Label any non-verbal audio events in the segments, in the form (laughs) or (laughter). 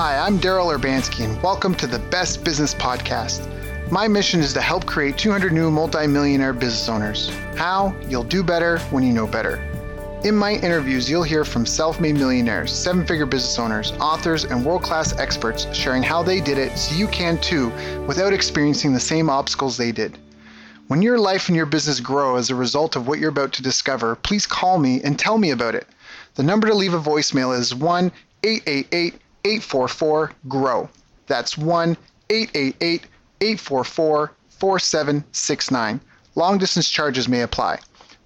Hi, I'm Daryl Urbanski, and welcome to the Best Business Podcast. My mission is to help create 200 new multimillionaire business owners. How? You'll do better when you know better. In my interviews, you'll hear from self made millionaires, seven figure business owners, authors, and world class experts sharing how they did it so you can too without experiencing the same obstacles they did. When your life and your business grow as a result of what you're about to discover, please call me and tell me about it. The number to leave a voicemail is 1 888 844 GROW. That's 1 888 844 4769. Long distance charges may apply.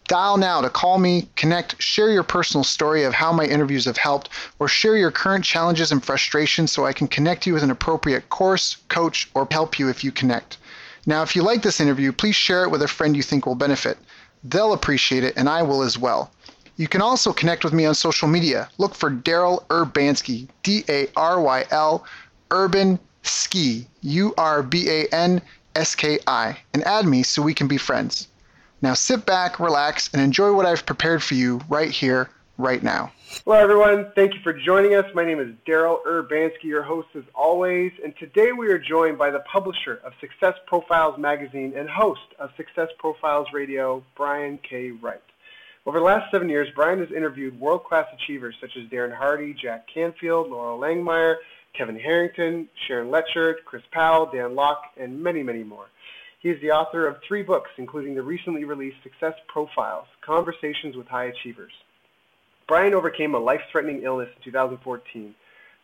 Dial now to call me, connect, share your personal story of how my interviews have helped, or share your current challenges and frustrations so I can connect you with an appropriate course, coach, or help you if you connect. Now, if you like this interview, please share it with a friend you think will benefit. They'll appreciate it, and I will as well. You can also connect with me on social media. Look for Daryl Urbanski, D A R Y L, Urban Ski, U R B A N S K I, and add me so we can be friends. Now sit back, relax, and enjoy what I've prepared for you right here, right now. Hello, everyone. Thank you for joining us. My name is Daryl Urbanski, your host as always, and today we are joined by the publisher of Success Profiles magazine and host of Success Profiles Radio, Brian K. Wright. Over the last seven years, Brian has interviewed world-class achievers such as Darren Hardy, Jack Canfield, Loral Langemeier, Kevin Harrington, Sharon Lechter, Chris Powell, Dan Lok, and many, many more. He is the author of three books, including the recently released Success Profiles, Conversations with High Achievers. Brian overcame a life-threatening illness in 2014.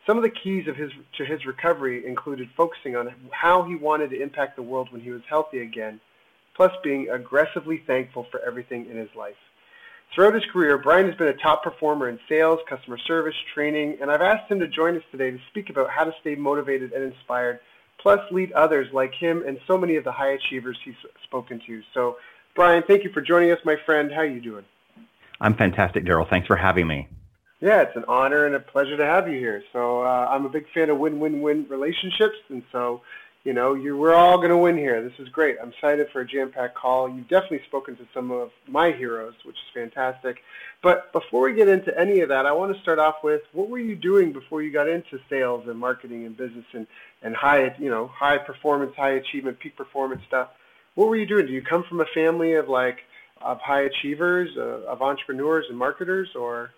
Some of the keys of his, to his recovery included focusing on how he wanted to impact the world when he was healthy again, plus being aggressively thankful for everything in his life. Throughout his career, Brian has been a top performer in sales, customer service, training, and I've asked him to join us today to speak about how to stay motivated and inspired, plus lead others like him and so many of the high achievers he's spoken to. So, Brian, thank you for joining us, my friend. How are you doing? I'm fantastic, Daryl. Thanks for having me. Yeah, it's an honor and a pleasure to have you here. So uh, I'm a big fan of win-win-win relationships, and so you know, you, we're all going to win here. This is great. I'm excited for a jam-packed call. You've definitely spoken to some of my heroes, which is fantastic. But before we get into any of that, I want to start off with what were you doing before you got into sales and marketing and business and, and high, you know, high performance, high achievement, peak performance stuff? What were you doing? Do you come from a family of like of high achievers, uh, of entrepreneurs and marketers, or?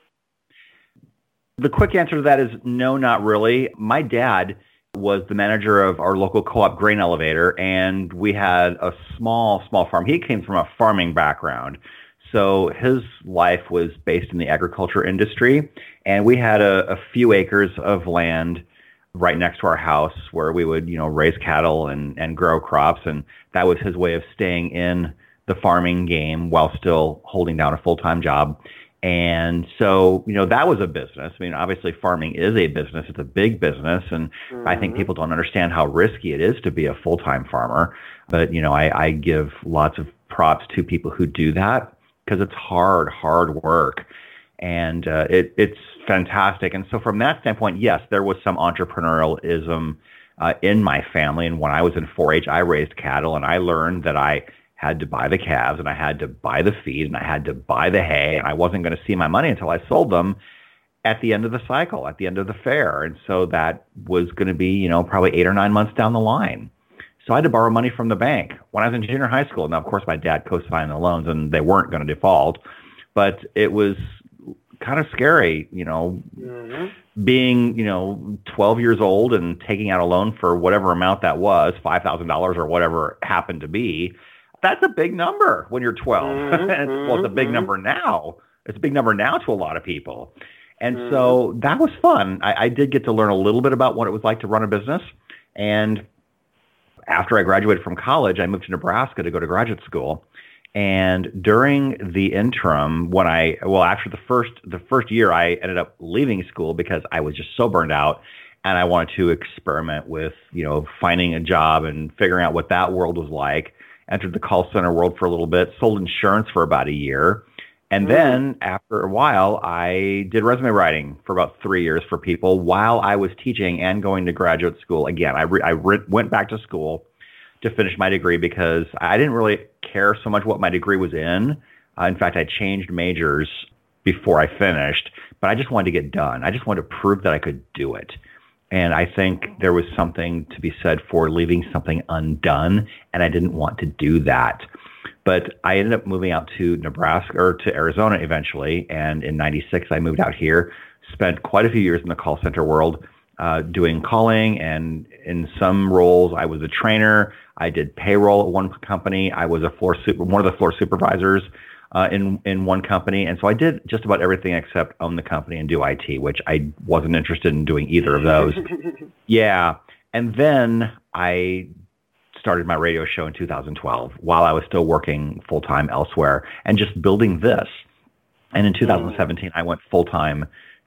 The quick answer to that is no, not really. My dad was the manager of our local co-op grain elevator and we had a small small farm. He came from a farming background. So his life was based in the agriculture industry and we had a, a few acres of land right next to our house where we would you know raise cattle and and grow crops and that was his way of staying in the farming game while still holding down a full-time job and so, you know, that was a business. I mean, obviously farming is a business. It's a big business. And mm-hmm. I think mm-hmm. people don't understand how risky it is to be a full-time farmer. But, you know, I, I give lots of props to people who do that because it's hard, hard work. And uh, it, it's fantastic. And so from that standpoint, yes, there was some entrepreneurialism uh, in my family. And when I was in 4-H, I raised cattle and I learned that I – had to buy the calves and I had to buy the feed and I had to buy the hay and I wasn't going to see my money until I sold them at the end of the cycle, at the end of the fair. And so that was going to be, you know, probably eight or nine months down the line. So I had to borrow money from the bank when I was in junior high school. Now, of course, my dad co-signed the loans and they weren't going to default, but it was kind of scary, you know, mm-hmm. being, you know, 12 years old and taking out a loan for whatever amount that was, $5,000 or whatever happened to be that's a big number when you're 12. Mm-hmm, (laughs) well, it's a big mm-hmm. number now. It's a big number now to a lot of people. And mm-hmm. so that was fun. I, I did get to learn a little bit about what it was like to run a business. And after I graduated from college, I moved to Nebraska to go to graduate school. And during the interim, when I well, after the first the first year, I ended up leaving school because I was just so burned out, and I wanted to experiment with you know finding a job and figuring out what that world was like entered the call center world for a little bit, sold insurance for about a year. And mm-hmm. then after a while, I did resume writing for about three years for people while I was teaching and going to graduate school. Again, I, re- I re- went back to school to finish my degree because I didn't really care so much what my degree was in. Uh, in fact, I changed majors before I finished, but I just wanted to get done. I just wanted to prove that I could do it. And I think there was something to be said for leaving something undone, and I didn't want to do that. But I ended up moving out to Nebraska or to Arizona eventually. And in 96, I moved out here, spent quite a few years in the call center world, uh, doing calling. And in some roles, I was a trainer. I did payroll at one company. I was a floor super, one of the floor supervisors uh, in in one company, and so I did just about everything except own the company and do IT, which I wasn't interested in doing either of those. (laughs) yeah, and then I started my radio show in 2012 while I was still working full time elsewhere and just building this. And in 2017, I went full time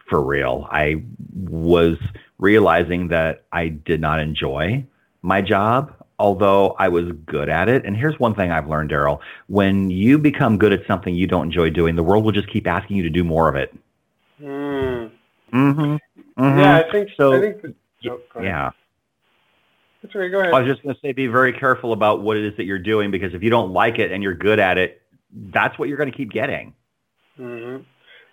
for real. I was realizing that I did not enjoy my job, although I was good at it. And here's one thing I've learned, Daryl. When you become good at something you don't enjoy doing, the world will just keep asking you to do more of it. Mm. Mm-hmm. mm-hmm. Yeah, I think so. I think the, oh, yeah. That's right. Go ahead. I was just going to say, be very careful about what it is that you're doing because if you don't like it and you're good at it, that's what you're going to keep getting. Mm-hmm.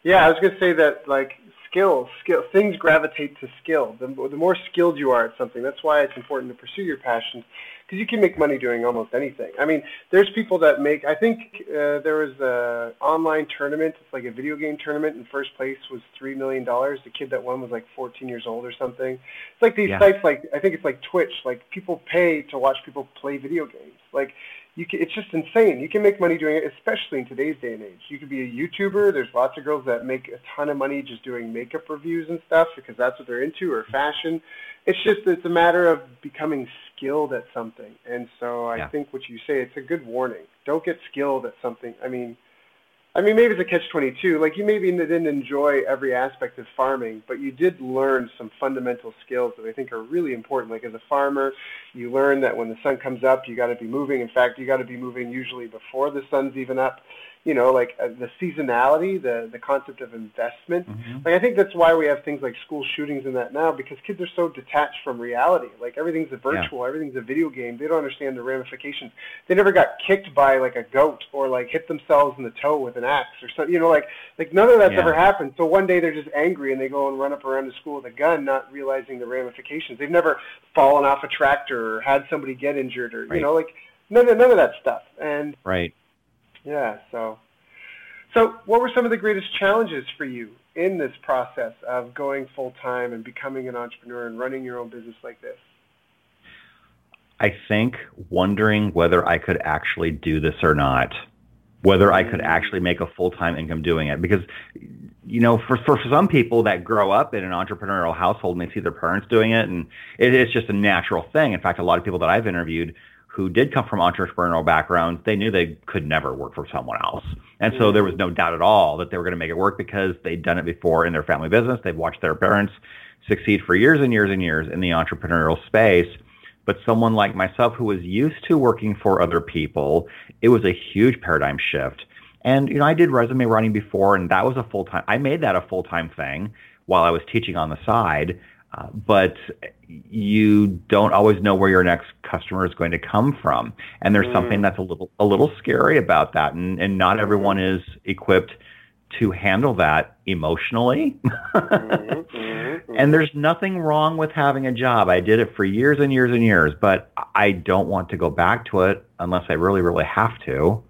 Yeah, I was going to say that, like skill, skill, things gravitate to skill. The, the more skilled you are at something, that's why it's important to pursue your passions because you can make money doing almost anything. I mean, there's people that make. I think uh, there was a online tournament. It's like a video game tournament, and first place was three million dollars. The kid that won was like 14 years old or something. It's like these yeah. sites, like I think it's like Twitch. Like people pay to watch people play video games. Like you can, it's just insane. You can make money doing it, especially in today's day and age. You could be a YouTuber. There's lots of girls that make a ton of money just doing makeup reviews and stuff because that's what they're into or fashion. It's just it's a matter of becoming skilled at something. And so I yeah. think what you say it's a good warning. Don't get skilled at something. I mean, I mean, maybe it's a catch-22. Like you maybe didn't enjoy every aspect of farming, but you did learn some fundamental skills that I think are really important. Like as a farmer, you learn that when the sun comes up, you got to be moving. In fact, you got to be moving usually before the sun's even up you know, like uh, the seasonality, the the concept of investment. Mm-hmm. Like I think that's why we have things like school shootings and that now because kids are so detached from reality. Like everything's a virtual, yeah. everything's a video game. They don't understand the ramifications. They never got kicked by like a goat or like hit themselves in the toe with an axe or something. You know, like like none of that's yeah. ever happened. So one day they're just angry and they go and run up around the school with a gun, not realizing the ramifications. They've never fallen off a tractor or had somebody get injured or right. you know like none of none of that stuff. And right yeah. So, so what were some of the greatest challenges for you in this process of going full time and becoming an entrepreneur and running your own business like this? I think wondering whether I could actually do this or not, whether I could mm. actually make a full time income doing it. Because, you know, for, for some people that grow up in an entrepreneurial household and they see their parents doing it, and it, it's just a natural thing. In fact, a lot of people that I've interviewed who did come from entrepreneurial backgrounds, they knew they could never work for someone else. And so mm. there was no doubt at all that they were going to make it work because they'd done it before in their family business. They've watched their parents succeed for years and years and years in the entrepreneurial space. But someone like myself who was used to working for other people, it was a huge paradigm shift. And, you know, I did resume writing before and that was a full time, I made that a full time thing while I was teaching on the side. Uh, but you don't always know where your next customer is going to come from, and there's mm. something that's a little a little scary about that, and and not everyone is equipped to handle that emotionally. (laughs) mm-hmm, mm-hmm. And there's nothing wrong with having a job. I did it for years and years and years, but I don't want to go back to it unless I really, really have to.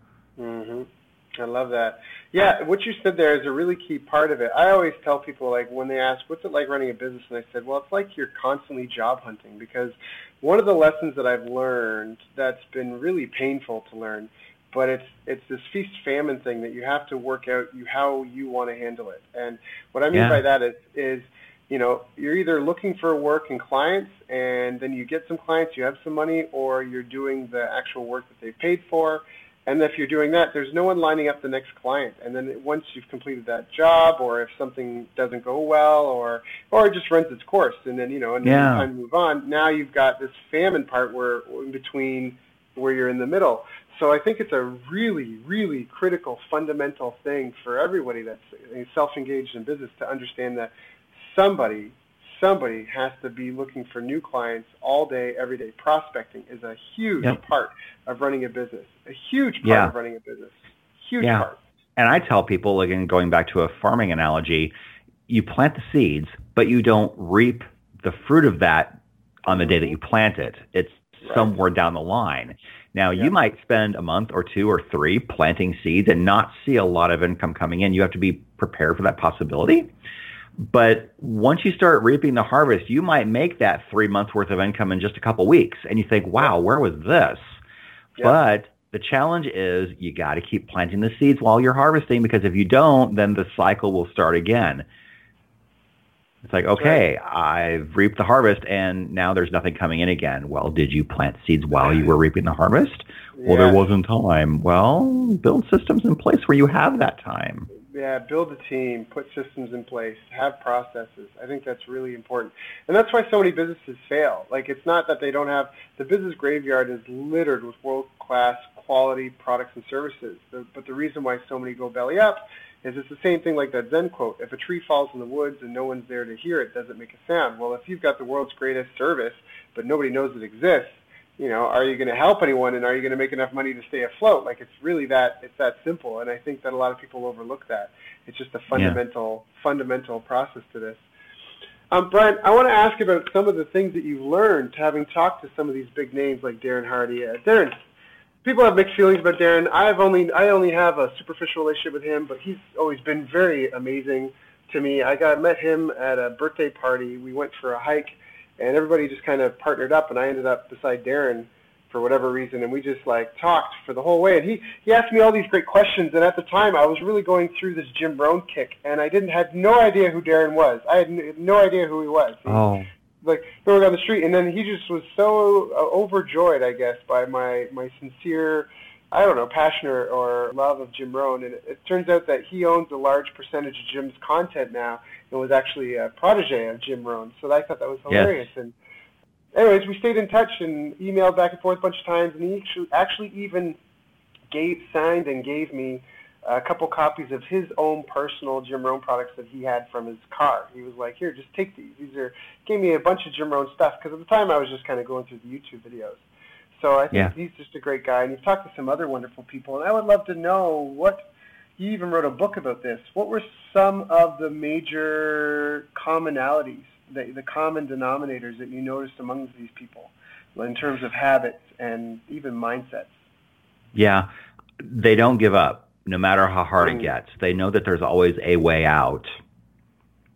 I love that. Yeah, what you said there is a really key part of it. I always tell people, like, when they ask, what's it like running a business? And I said, well, it's like you're constantly job hunting because one of the lessons that I've learned that's been really painful to learn, but it's it's this feast famine thing that you have to work out you how you want to handle it. And what I mean yeah. by that is is you know, you're either looking for work and clients and then you get some clients, you have some money, or you're doing the actual work that they paid for and if you're doing that, there's no one lining up the next client. And then once you've completed that job, or if something doesn't go well, or or it just runs its course, and then you know, and yeah. time to move on. Now you've got this famine part where in between where you're in the middle. So I think it's a really, really critical, fundamental thing for everybody that's self-engaged in business to understand that somebody somebody has to be looking for new clients all day, every day. Prospecting is a huge yep. part of running a business. A huge part yeah. of running a business. Huge yeah. part. And I tell people, again, going back to a farming analogy, you plant the seeds, but you don't reap the fruit of that on the day that mm-hmm. you plant it. It's right. somewhere down the line. Now, yeah. you might spend a month or two or three planting seeds and not see a lot of income coming in. You have to be prepared for that possibility. But once you start reaping the harvest, you might make that three months worth of income in just a couple weeks. And you think, wow, where was this? Yeah. But the challenge is you got to keep planting the seeds while you're harvesting because if you don't, then the cycle will start again. It's like, okay, right. I've reaped the harvest and now there's nothing coming in again. Well, did you plant seeds while you were reaping the harvest? Yeah. Well, there wasn't time. Well, build systems in place where you have that time. Yeah, build a team, put systems in place, have processes. I think that's really important. And that's why so many businesses fail. Like it's not that they don't have the business graveyard is littered with world-class quality products and services. But the reason why so many go belly up is it's the same thing like that Zen quote. If a tree falls in the woods and no one's there to hear it, does it make a sound? Well, if you've got the world's greatest service, but nobody knows it exists, you know, are you going to help anyone and are you going to make enough money to stay afloat? Like it's really that, it's that simple. And I think that a lot of people overlook that. It's just a fundamental, yeah. fundamental process to this. Um, Brian, I want to ask about some of the things that you've learned having talked to some of these big names like Darren Hardy. Uh, Darren, people have mixed feelings about Darren. I've only I only have a superficial relationship with him, but he's always been very amazing to me. I got met him at a birthday party. We went for a hike, and everybody just kind of partnered up, and I ended up beside Darren for whatever reason, and we just like talked for the whole way. And he he asked me all these great questions, and at the time I was really going through this Jim Rohn kick, and I didn't had no idea who Darren was. I had no idea who he was. Oh like going down the street, and then he just was so uh, overjoyed, I guess, by my my sincere, I don't know, passion or, or love of Jim Rohn. And it, it turns out that he owns a large percentage of Jim's content now, and was actually a protege of Jim Rohn. So I thought that was hilarious. Yes. And anyways, we stayed in touch and emailed back and forth a bunch of times, and he actually, actually even gave signed and gave me a couple copies of his own personal Jim Rohn products that he had from his car. He was like, "Here, just take these. These are." Gave me a bunch of Jim Rohn stuff because at the time I was just kind of going through the YouTube videos. So I think yeah. he's just a great guy, and you've talked to some other wonderful people, and I would love to know what. You even wrote a book about this. What were some of the major commonalities, the, the common denominators that you noticed among these people, in terms of habits and even mindsets? Yeah, they don't give up no matter how hard it mm. gets. They know that there's always a way out.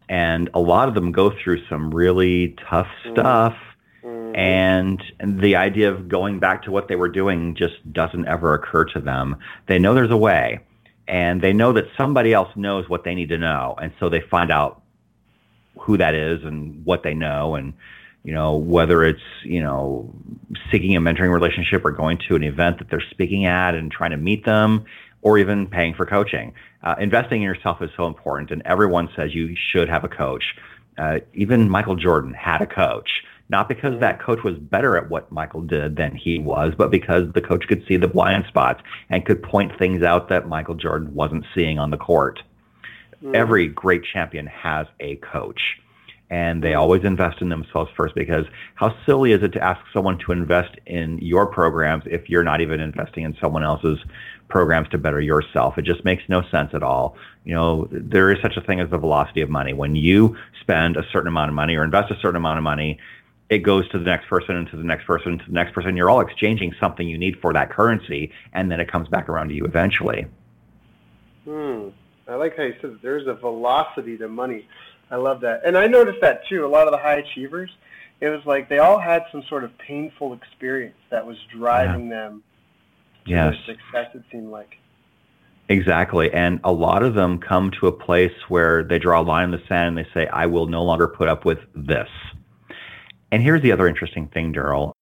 And a lot of them go through some really tough mm. stuff. Mm-hmm. And, and the idea of going back to what they were doing just doesn't ever occur to them. They know there's a way. And they know that somebody else knows what they need to know. And so they find out who that is and what they know and you know, whether it's, you know, seeking a mentoring relationship or going to an event that they're speaking at and trying to meet them or even paying for coaching. Uh, investing in yourself is so important, and everyone says you should have a coach. Uh, even Michael Jordan had a coach, not because that coach was better at what Michael did than he was, but because the coach could see the blind spots and could point things out that Michael Jordan wasn't seeing on the court. Mm. Every great champion has a coach and they always invest in themselves first because how silly is it to ask someone to invest in your programs if you're not even investing in someone else's programs to better yourself. It just makes no sense at all. You know, there is such a thing as the velocity of money. When you spend a certain amount of money or invest a certain amount of money, it goes to the next person and to the next person and to the next person. You're all exchanging something you need for that currency, and then it comes back around to you eventually. Hmm. I like how you said there's a velocity to money. I love that. And I noticed that too. A lot of the high achievers, it was like they all had some sort of painful experience that was driving yeah. them yes. success, it seemed like. Exactly. And a lot of them come to a place where they draw a line in the sand and they say, I will no longer put up with this. And here's the other interesting thing, Daryl.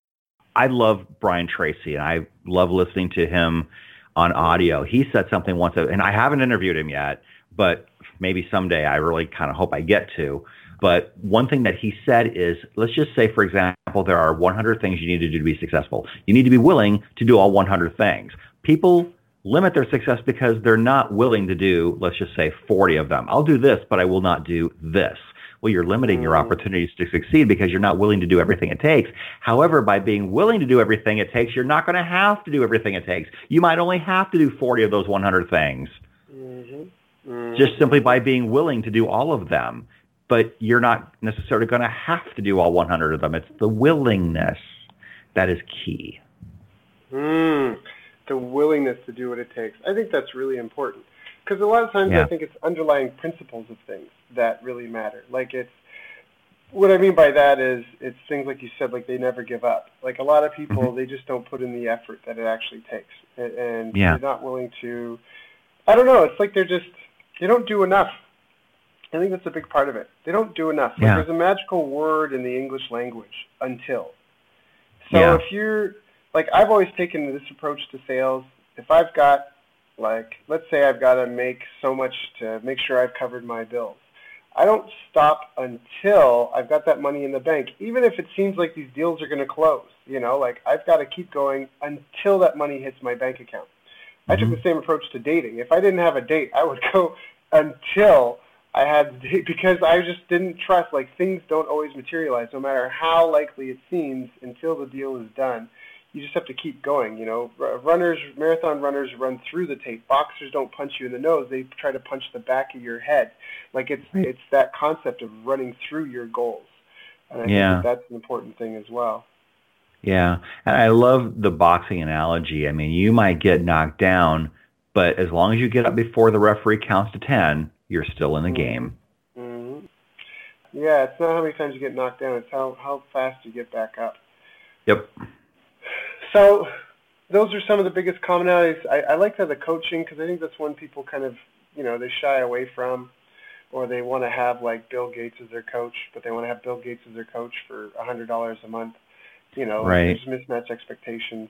I love Brian Tracy and I love listening to him on audio. He said something once, and I haven't interviewed him yet, but maybe someday I really kind of hope I get to. But one thing that he said is, let's just say, for example, there are 100 things you need to do to be successful. You need to be willing to do all 100 things. People limit their success because they're not willing to do, let's just say, 40 of them. I'll do this, but I will not do this. Well, you're limiting your mm. opportunities to succeed because you're not willing to do everything it takes. However, by being willing to do everything it takes, you're not going to have to do everything it takes. You might only have to do 40 of those 100 things. Mm-hmm. Mm-hmm. Just simply by being willing to do all of them but you're not necessarily going to have to do all 100 of them. It's the willingness that is key. Mm, the willingness to do what it takes. I think that's really important because a lot of times Yeah. I think it's underlying principles of things that really matter. Like it's what I mean by that is it's things like you said, like they never give up. Like a lot of people, Mhm. they just don't put in the effort that it actually takes, and, and Yeah. they're not willing to. I don't know. It's like they're just they don't do enough. I think that's a big part of it. They don't do enough. Like there's a magical word in the English language, until. So Yeah. if you're like I've always taken this approach to sales. If I've got like let's say I've got to make so much to make sure I've covered my bills. I don't stop until I've got that money in the bank, even if it seems like these deals are going to close. You know, like I've got to keep going until that money hits my bank account. I took Mhm. the same approach to dating. If I didn't have a date, I would (laughs) go until I had the date because I just didn't trust. Like things don't always materialize, no matter how likely it seems, until the deal is done. You just have to keep going. You know, runners, marathon runners run through the tape. Boxers don't punch you in the nose; they try to punch the back of your head. Like it's Right. it's that concept of running through your goals, and I Yeah. think that that's an important thing as well. Yeah, and I love the boxing analogy. I mean, you might get knocked down, but as long as you get up before the referee counts to 10, you're still in the Mhm. game. hmm Yeah, it's not how many times you get knocked down; it's how how fast you get back up. Yep. So those are some of the biggest commonalities. I, I like that the coaching because I think that's one people kind of you know they shy away from, or they want to have like Bill Gates as their coach, but they want to have Bill Gates as their coach for a hundred dollars a month. You know, Right. there's mismatch expectations.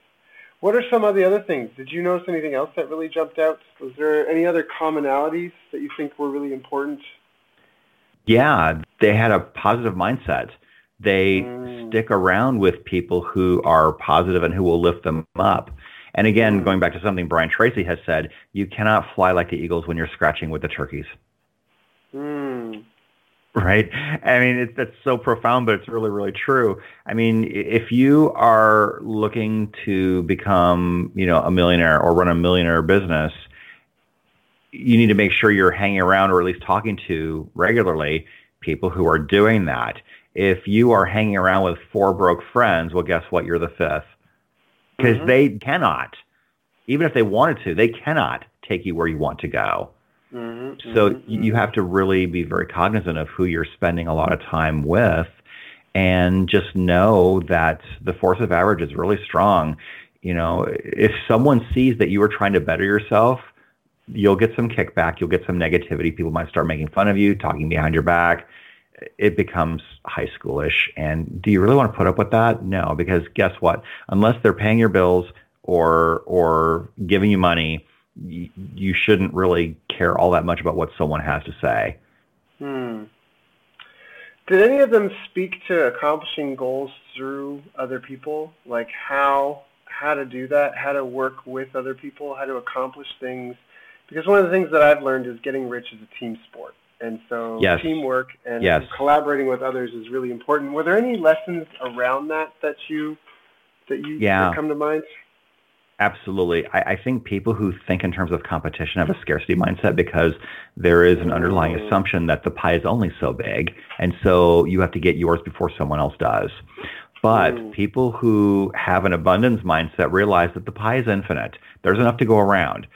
What are some of the other things? Did you notice anything else that really jumped out? Was there any other commonalities that you think were really important? Yeah, they had a positive mindset. They Mm. Stick around with people who are positive and who will lift them up. And again, going back to something Brian Tracy has said, you cannot fly like the eagles when you're scratching with the turkeys. Mm. right? I mean, it's that's so profound, but it's really, really true. I mean, if you are looking to become, you know, a millionaire or run a millionaire business, you need to make sure you're hanging around or at least talking to regularly people who are doing that. If you are hanging around with four broke friends, well, guess what? You're the fifth because Mhm. they cannot, even if they wanted to, they cannot take you where you want to go. Mhm, So mhm, you have to really be very cognizant of who you're spending a lot of time with and just know that the force of average is really strong. You know, if someone sees that you are trying to better yourself, you'll get some kickback, you'll get some negativity. People might start making fun of you, talking behind your back. It becomes high schoolish. And do you really want to put up with that? No, because guess what? Unless they're paying your bills or or giving you money, you, you shouldn't really care all that much about what someone has to say. Hmm. Did any of them speak to accomplishing goals through other people? Like how how to do that, how to work with other people, how to accomplish things? Because one of the things that I've learned is getting rich is a team sport. And so Yes. teamwork and Yes. collaborating with others is really important. Were there any lessons around that that you that you Yeah. that come to mind? Absolutely. I, I think people who think in terms of competition have a scarcity mindset because there is an underlying Mm. assumption that the pie is only so big. And so you have to get yours before someone else does. But Mm. people who have an abundance mindset realize that the pie is infinite. There's enough to go around.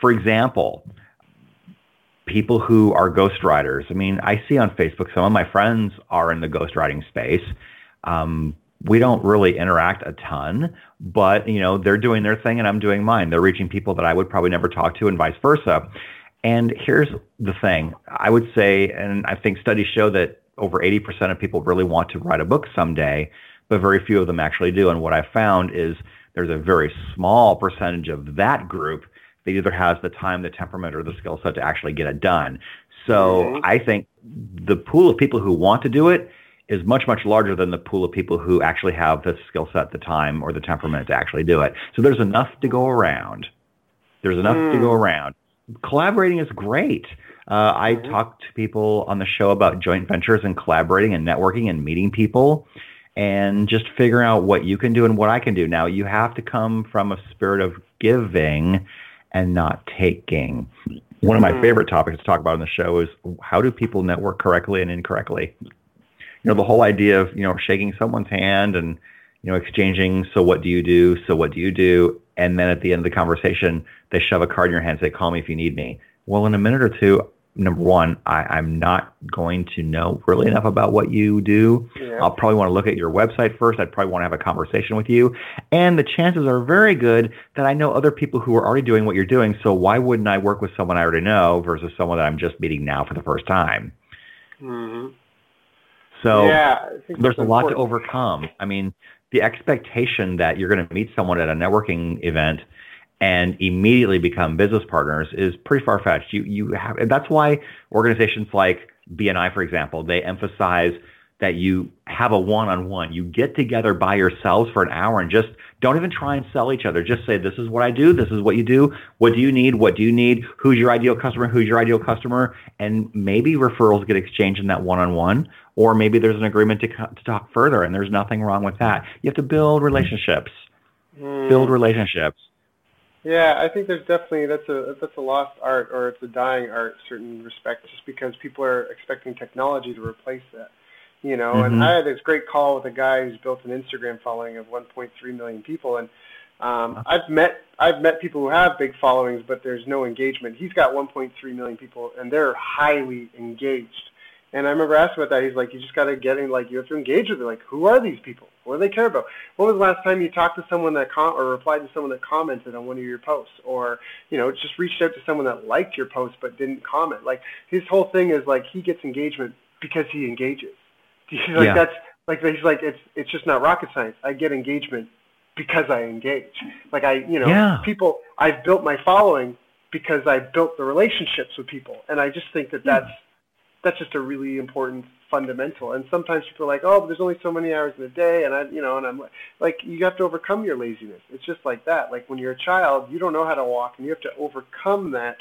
For example, people who are ghostwriters. I mean, I see on Facebook some of my friends are in the ghostwriting space. Um, we don't really interact a ton, but you know they're doing their thing and I'm doing mine. They're reaching people that I would probably never talk to, and vice versa. And here's the thing: I would say, and I think studies show that over 80% of people really want to write a book someday, but very few of them actually do. And what I found is there's a very small percentage of that group that either has the time, the temperament, or the skill set to actually get it done. So Mhm. I think the pool of people who want to do it is much, much larger than the pool of people who actually have the skill set, the time, or the temperament to actually do it. So there's enough to go around. There's enough to Mm. go around. Collaborating is great. Uh, I Mhm. talk to people on the show about joint ventures and collaborating and networking and meeting people and just figuring out what you can do and what I can do. Now, you have to come from a spirit of giving and not taking. One of my mm. favorite topics to talk about on the show is how do people network correctly and incorrectly? You know, the whole idea of, you know, shaking someone's hand and, you know, exchanging, so what do you do? So what do you do? And then at the end of the conversation, they shove a card in your hand and say, call me if you need me. Well, in a minute or two, number one, I, am not going to know really enough about what you do. Yeah. I'll probably want to look at your website first. I'd probably want to have a conversation with you. And the chances are very good that I know other people who are already doing what you're doing. So why wouldn't I work with someone I already know versus someone that I'm just meeting now for the first time? Mm-hmm. So yeah, there's a lot to overcome. I mean, the expectation that you're going to meet someone at a networking event – and immediately become business partners is pretty far fetched. You you have and that's why organizations like BNI, for example, they emphasize that you have a one-on-one. You get together by yourselves for an hour and just don't even try and sell each other. Just say, this is what I do. This is what you do. What do you need? What do you need? Who's your ideal customer? Who's your ideal customer? And maybe referrals get exchanged in that one-on-one, or maybe there's an agreement to, to talk further, and there's nothing wrong with that. You have to build relationships. Mm. Build relationships. Yeah, I think there's definitely that's a that's a lost art or it's a dying art in certain respects just because people are expecting technology to replace that. You know, mm-hmm. and I had this great call with a guy who's built an Instagram following of 1.3 million people and um, I've met I've met people who have big followings, but there's no engagement. He's got 1.3 million people, and they're highly engaged. And I remember asking about that. He's like, you just got to get in, like, you have to engage with it. Like, who are these people? What do they care about? When was the last time you talked to someone that com- or replied to someone that commented on one of your posts, or you know, just reached out to someone that liked your post but didn't comment? Like, his whole thing is like he gets engagement because he engages. (laughs) like yeah. that's like he's like it's it's just not rocket science. I get engagement because I engage. Like I, you know, yeah. people. I've built my following because I built the relationships with people, and I just think that that's. That's just a really important fundamental. And sometimes people are like, oh, but there's only so many hours in a day, and I, you know, and I'm like, "Like you have to overcome your laziness. It's just like that. Like when you're a child, you don't know how to walk, and you have to overcome that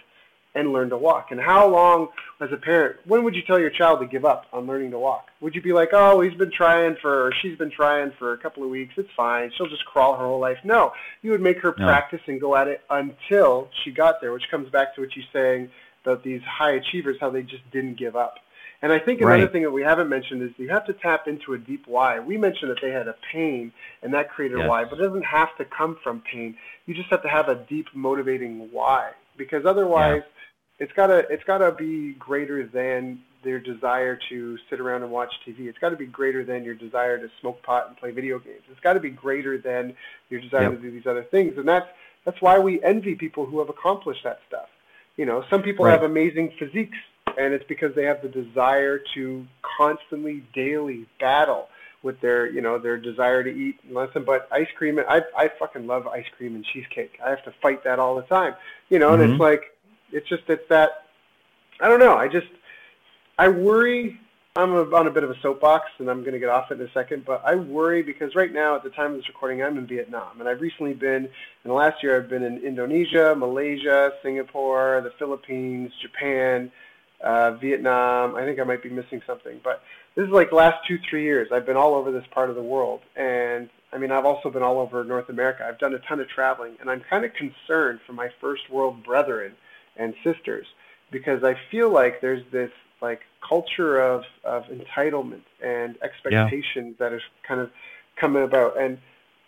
and learn to walk. And how long, as a parent, when would you tell your child to give up on learning to walk? Would you be like, oh, he's been trying for, or she's been trying for a couple of weeks, it's fine, she'll just crawl her whole life? No, you would make her no. practice and go at it until she got there, which comes back to what you're saying about these high achievers, how they just didn't give up. And I think another right. thing that we haven't mentioned is you have to tap into a deep why. We mentioned that they had a pain and that created yes. a why, but it doesn't have to come from pain. You just have to have a deep motivating why because otherwise yeah. it's gotta it's gotta be greater than their desire to sit around and watch TV. It's got to be greater than your desire to smoke pot and play video games. It's got to be greater than your desire yep. to do these other things. And that's that's why we envy people who have accomplished that stuff. You know, some people right. have amazing physiques and it's because they have the desire to constantly, daily battle with their, you know, their desire to eat nothing but ice cream. I I fucking love ice cream and cheesecake. I have to fight that all the time, you know. Mm-hmm. And it's like, it's just it's that. I don't know. I just I worry. I'm a, on a bit of a soapbox, and I'm going to get off it in a second. But I worry because right now, at the time of this recording, I'm in Vietnam, and I've recently been. In the last year, I've been in Indonesia, Malaysia, Singapore, the Philippines, Japan uh, Vietnam. I think I might be missing something, but this is like last two, three years. I've been all over this part of the world, and I mean, I've also been all over North America. I've done a ton of traveling, and I'm kind of concerned for my first world brethren and sisters because I feel like there's this like culture of of entitlement and expectations yeah. that is kind of coming about, and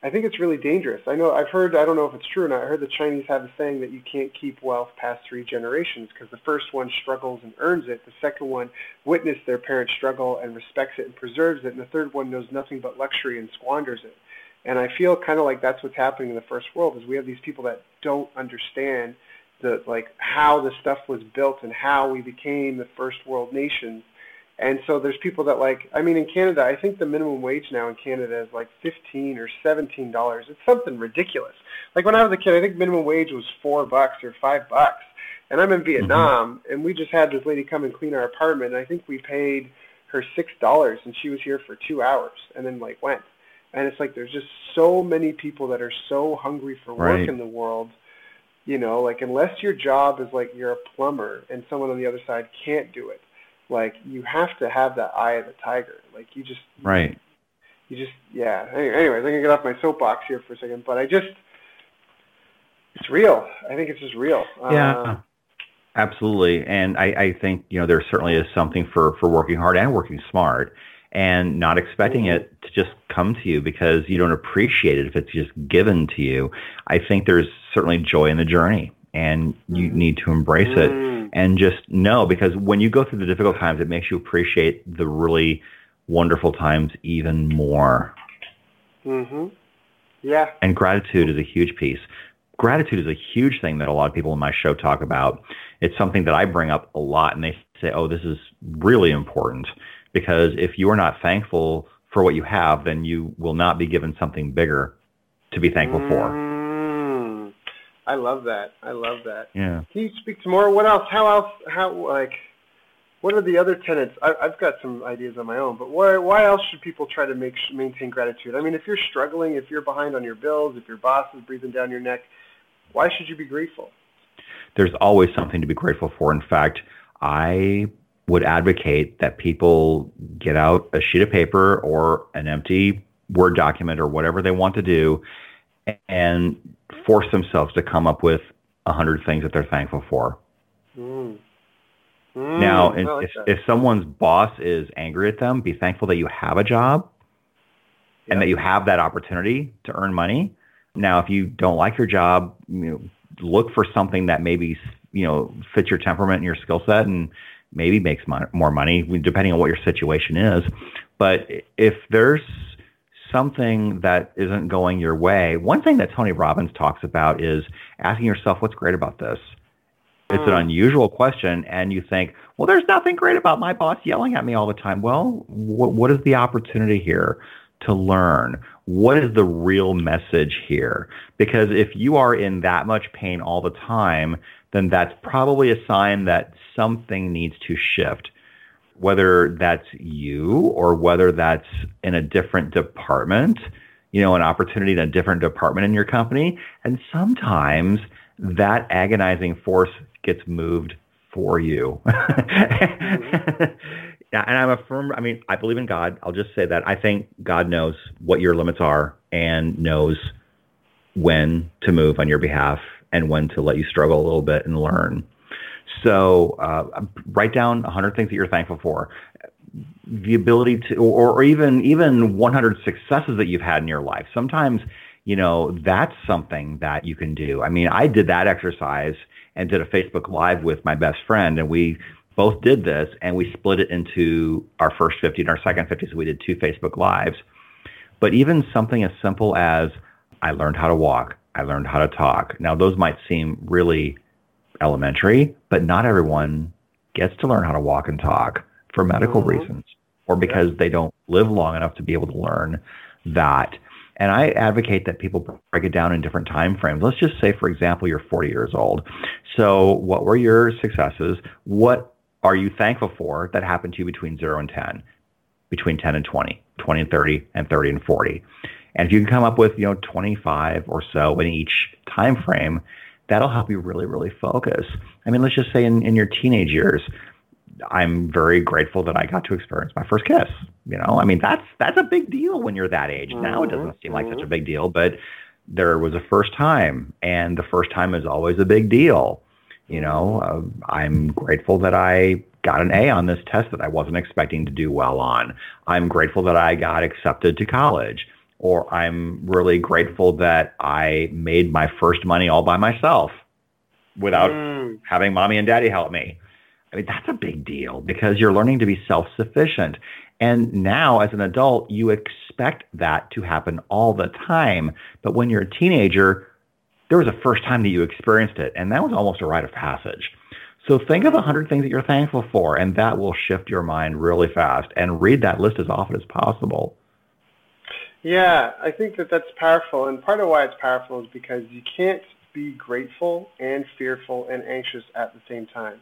I think it's really dangerous. I know I've heard I don't know if it's true or not. I heard the Chinese have a saying that you can't keep wealth past three generations because the first one struggles and earns it, the second one witnessed their parents struggle and respects it and preserves it, and the third one knows nothing but luxury and squanders it. And I feel kind of like that's what's happening in the first world is we have these people that don't understand the like how the stuff was built and how we became the first world nations and so there's people that like, I mean, in Canada, I think the minimum wage now in Canada is like 15 or 17 dollars. It's something ridiculous. Like when I was a kid, I think minimum wage was four bucks or five bucks. And I'm in Vietnam, mm-hmm. and we just had this lady come and clean our apartment. And I think we paid her six dollars, and she was here for two hours, and then like went. And it's like there's just so many people that are so hungry for work right. in the world. You know, like unless your job is like you're a plumber and someone on the other side can't do it, like you have to have that eye of the tiger. Like you just right. You just yeah. Anyways, I'm gonna get off my soapbox here for a second, but I just it's real. I think it's just real. Yeah. Uh, Absolutely. And I, I think, you know, there certainly is something for, for working hard and working smart and not expecting mm-hmm. it to just come to you because you don't appreciate it if it's just given to you. I think there's certainly joy in the journey and you mm-hmm. need to embrace it mm. And just know because when you go through the difficult times, it makes you appreciate the really wonderful times even more. Mm-hmm. Yeah. And gratitude is a huge piece. Gratitude is a huge thing that a lot of people in my show talk about. It's something that I bring up a lot and they say, oh, this is really important because if you are not thankful for what you have, then you will not be given something bigger to be thankful for. I love that. I love that. Yeah. Can you speak some more? What else? How else? How like? What are the other tenets? I, I've got some ideas on my own, but why, why else should people try to make maintain gratitude? I mean, if you're struggling, if you're behind on your bills, if your boss is breathing down your neck, why should you be grateful? There's always something to be grateful for. In fact, I would advocate that people get out a sheet of paper or an empty Word document or whatever they want to do and force themselves to come up with a hundred things that they're thankful for. Mm. Mm, now, like if, if someone's boss is angry at them, be thankful that you have a job yep. and that you have that opportunity to earn money. Now, if you don't like your job, you know, look for something that maybe you know fits your temperament and your skill set, and maybe makes more money, depending on what your situation is. But if there's something that isn't going your way, one thing that Tony Robbins talks about is asking yourself, what's great about this? It's an hmm. unusual question, and you think, well, there's nothing great about my boss yelling at me all the time. Well, wh- what is the opportunity here to learn? What is the real message here? Because if you are in that much pain all the time, then that's probably a sign that something needs to shift. Whether that's you or whether that's in a different department, you know, an opportunity in a different department in your company. And sometimes that agonizing force gets moved for you. (laughs) Mm-hmm. and I'm a firm, I mean, I believe in God. I'll just say that. I think God knows what your limits are and knows when to move on your behalf and when to let you struggle a little bit and learn. So uh, write down 100 things that you're thankful for. The ability to, or, or even even 100 successes that you've had in your life. Sometimes, you know, that's something that you can do. I mean, I did that exercise and did a Facebook Live with my best friend, and we both did this, and we split it into our first 50 and our second 50. So we did two Facebook Lives. But even something as simple as I learned how to walk, I learned how to talk. Now, those might seem really elementary, but not everyone gets to learn how to walk and talk for medical mm-hmm. reasons or because yeah. they don't live long enough to be able to learn that. And I advocate that people break it down in different time frames. Let's just say, for example, you're 40 years old. So what were your successes? What are you thankful for that happened to you between 0 and 10, between 10 and 20, 20 and 30, and 30 and 40? And if you can come up with, you know, 25 or so in each time frame, that'll help you really, really focus. I mean, let's just say in, in your teenage years, I'm very grateful that I got to experience my first kiss. You know, I mean, that's that's a big deal when you're that age. Mm-hmm. Now it doesn't seem like such a big deal, but there was a first time, and the first time is always a big deal. You know, uh, I'm grateful that I got an A on this test that I wasn't expecting to do well on. I'm grateful that I got accepted to college or I'm really grateful that I made my first money all by myself without mm. having mommy and daddy help me. I mean, that's a big deal because you're learning to be self-sufficient. And now as an adult, you expect that to happen all the time. But when you're a teenager, there was a first time that you experienced it, and that was almost a rite of passage. So think of a hundred things that you're thankful for, and that will shift your mind really fast. And read that list as often as possible. Yeah, I think that that's powerful, and part of why it's powerful is because you can't be grateful and fearful and anxious at the same time.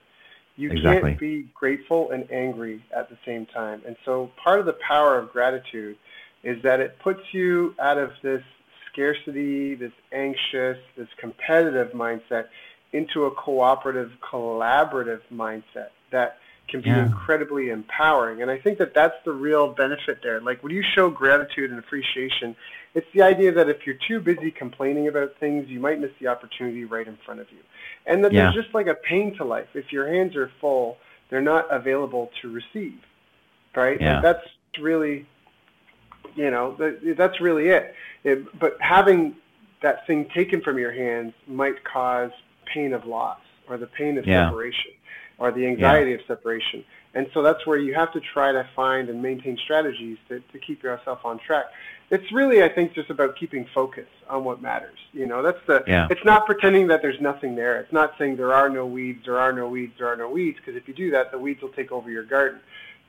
You exactly. can't be grateful and angry at the same time. And so part of the power of gratitude is that it puts you out of this scarcity, this anxious, this competitive mindset into a cooperative, collaborative mindset that can be yeah. incredibly empowering. And I think that that's the real benefit there. Like when you show gratitude and appreciation, it's the idea that if you're too busy complaining about things, you might miss the opportunity right in front of you. And that yeah. there's just like a pain to life. If your hands are full, they're not available to receive. Right? Yeah. Like that's really, you know, that's really it. it. But having that thing taken from your hands might cause pain of loss or the pain of yeah. separation or the anxiety yeah. of separation. And so that's where you have to try to find and maintain strategies to, to keep yourself on track. It's really, I think, just about keeping focus on what matters. You know, that's the. Yeah. It's not pretending that there's nothing there. It's not saying there are no weeds, there are no weeds, there are no weeds. Because if you do that, the weeds will take over your garden.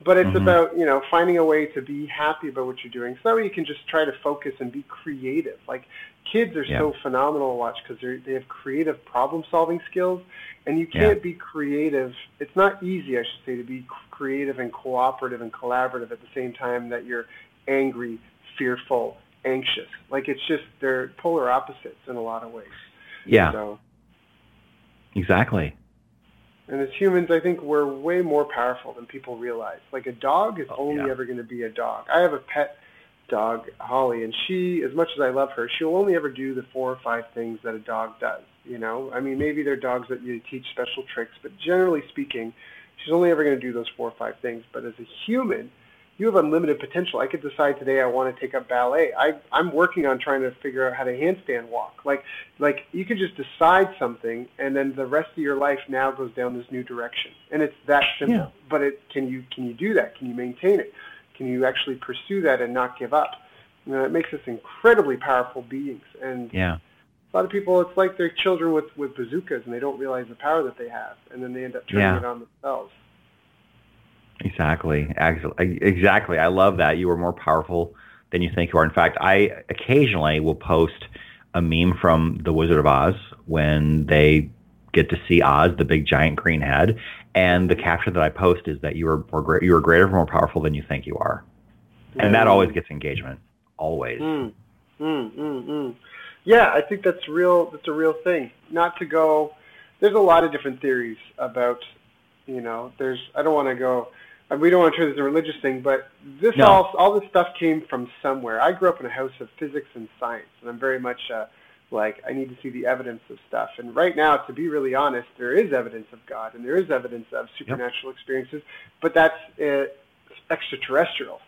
But it's mm-hmm. about you know finding a way to be happy about what you're doing, so that way you can just try to focus and be creative. Like kids are yeah. so phenomenal to watch because they they have creative problem solving skills, and you can't yeah. be creative. It's not easy, I should say, to be creative and cooperative and collaborative at the same time that you're angry, fearful, anxious. Like it's just they're polar opposites in a lot of ways. Yeah. So. Exactly. And as humans, I think we're way more powerful than people realize. Like a dog is oh, only yeah. ever going to be a dog. I have a pet dog, Holly, and she, as much as I love her, she'll only ever do the four or five things that a dog does. You know, I mean, maybe they're dogs that you teach special tricks, but generally speaking, she's only ever going to do those four or five things. But as a human, you have unlimited potential. I could decide today I want to take up ballet. I, I'm working on trying to figure out how to handstand walk. Like, like you can just decide something, and then the rest of your life now goes down this new direction, and it's that simple. Yeah. But it can you can you do that? Can you maintain it? Can you actually pursue that and not give up? You know, it makes us incredibly powerful beings, and yeah a lot of people, it's like they're children with, with bazookas and they don't realize the power that they have, and then they end up turning yeah. it on themselves. Exactly. Exactly. I love that. You are more powerful than you think you are. In fact, I occasionally will post a meme from The Wizard of Oz when they get to see Oz, the big giant green head, and the caption that I post is that you are more you are greater, more powerful than you think you are, and that always gets engagement. Always. Mm. Mm, mm, mm. Yeah, I think that's real. That's a real thing. Not to go. There's a lot of different theories about. You know, there's. I don't want to go. We don't want to turn this into a religious thing, but this no. all all this stuff came from somewhere. I grew up in a house of physics and science, and I'm very much uh, like I need to see the evidence of stuff. And right now, to be really honest, there is evidence of God and there is evidence of supernatural yep. experiences, but that's uh, extraterrestrial